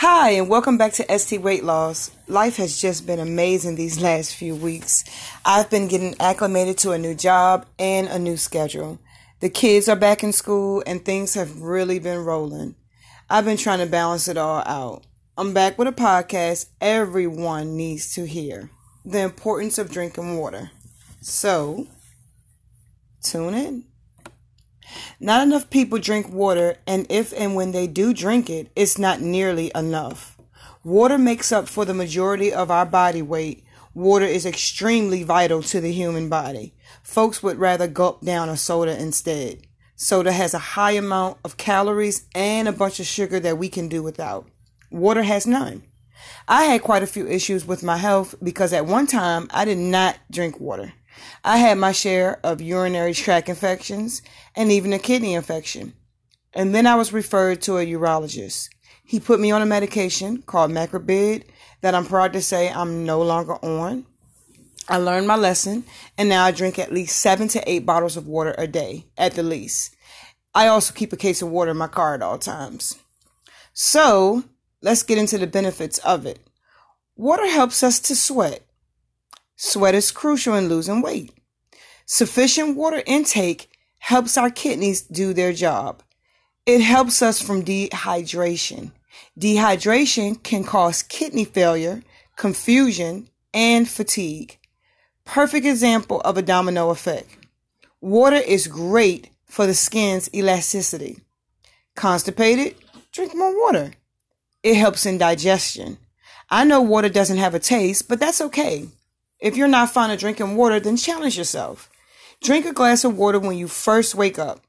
Hi, and welcome back to ST Weight Loss. Life has just been amazing these last few weeks. I've been getting acclimated to a new job and a new schedule. The kids are back in school, and things have really been rolling. I've been trying to balance it all out. I'm back with a podcast everyone needs to hear the importance of drinking water. So, tune in. Not enough people drink water, and if and when they do drink it, it's not nearly enough. Water makes up for the majority of our body weight. Water is extremely vital to the human body. Folks would rather gulp down a soda instead. Soda has a high amount of calories and a bunch of sugar that we can do without. Water has none. I had quite a few issues with my health because at one time I did not drink water. I had my share of urinary tract infections and even a kidney infection. And then I was referred to a urologist. He put me on a medication called Macrobid that I'm proud to say I'm no longer on. I learned my lesson and now I drink at least seven to eight bottles of water a day at the least. I also keep a case of water in my car at all times. So let's get into the benefits of it. Water helps us to sweat. Sweat is crucial in losing weight. Sufficient water intake helps our kidneys do their job. It helps us from dehydration. Dehydration can cause kidney failure, confusion, and fatigue. Perfect example of a domino effect. Water is great for the skin's elasticity. Constipated? Drink more water. It helps in digestion. I know water doesn't have a taste, but that's okay. If you're not fond of drinking water, then challenge yourself. Drink a glass of water when you first wake up.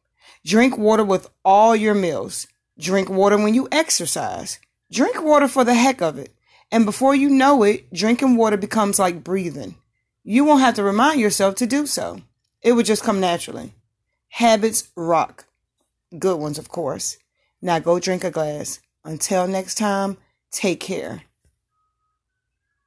Drink water with all your meals. Drink water when you exercise. Drink water for the heck of it. And before you know it, drinking water becomes like breathing. You won't have to remind yourself to do so. It would just come naturally. Habits rock. Good ones, of course. Now go drink a glass. Until next time, take care.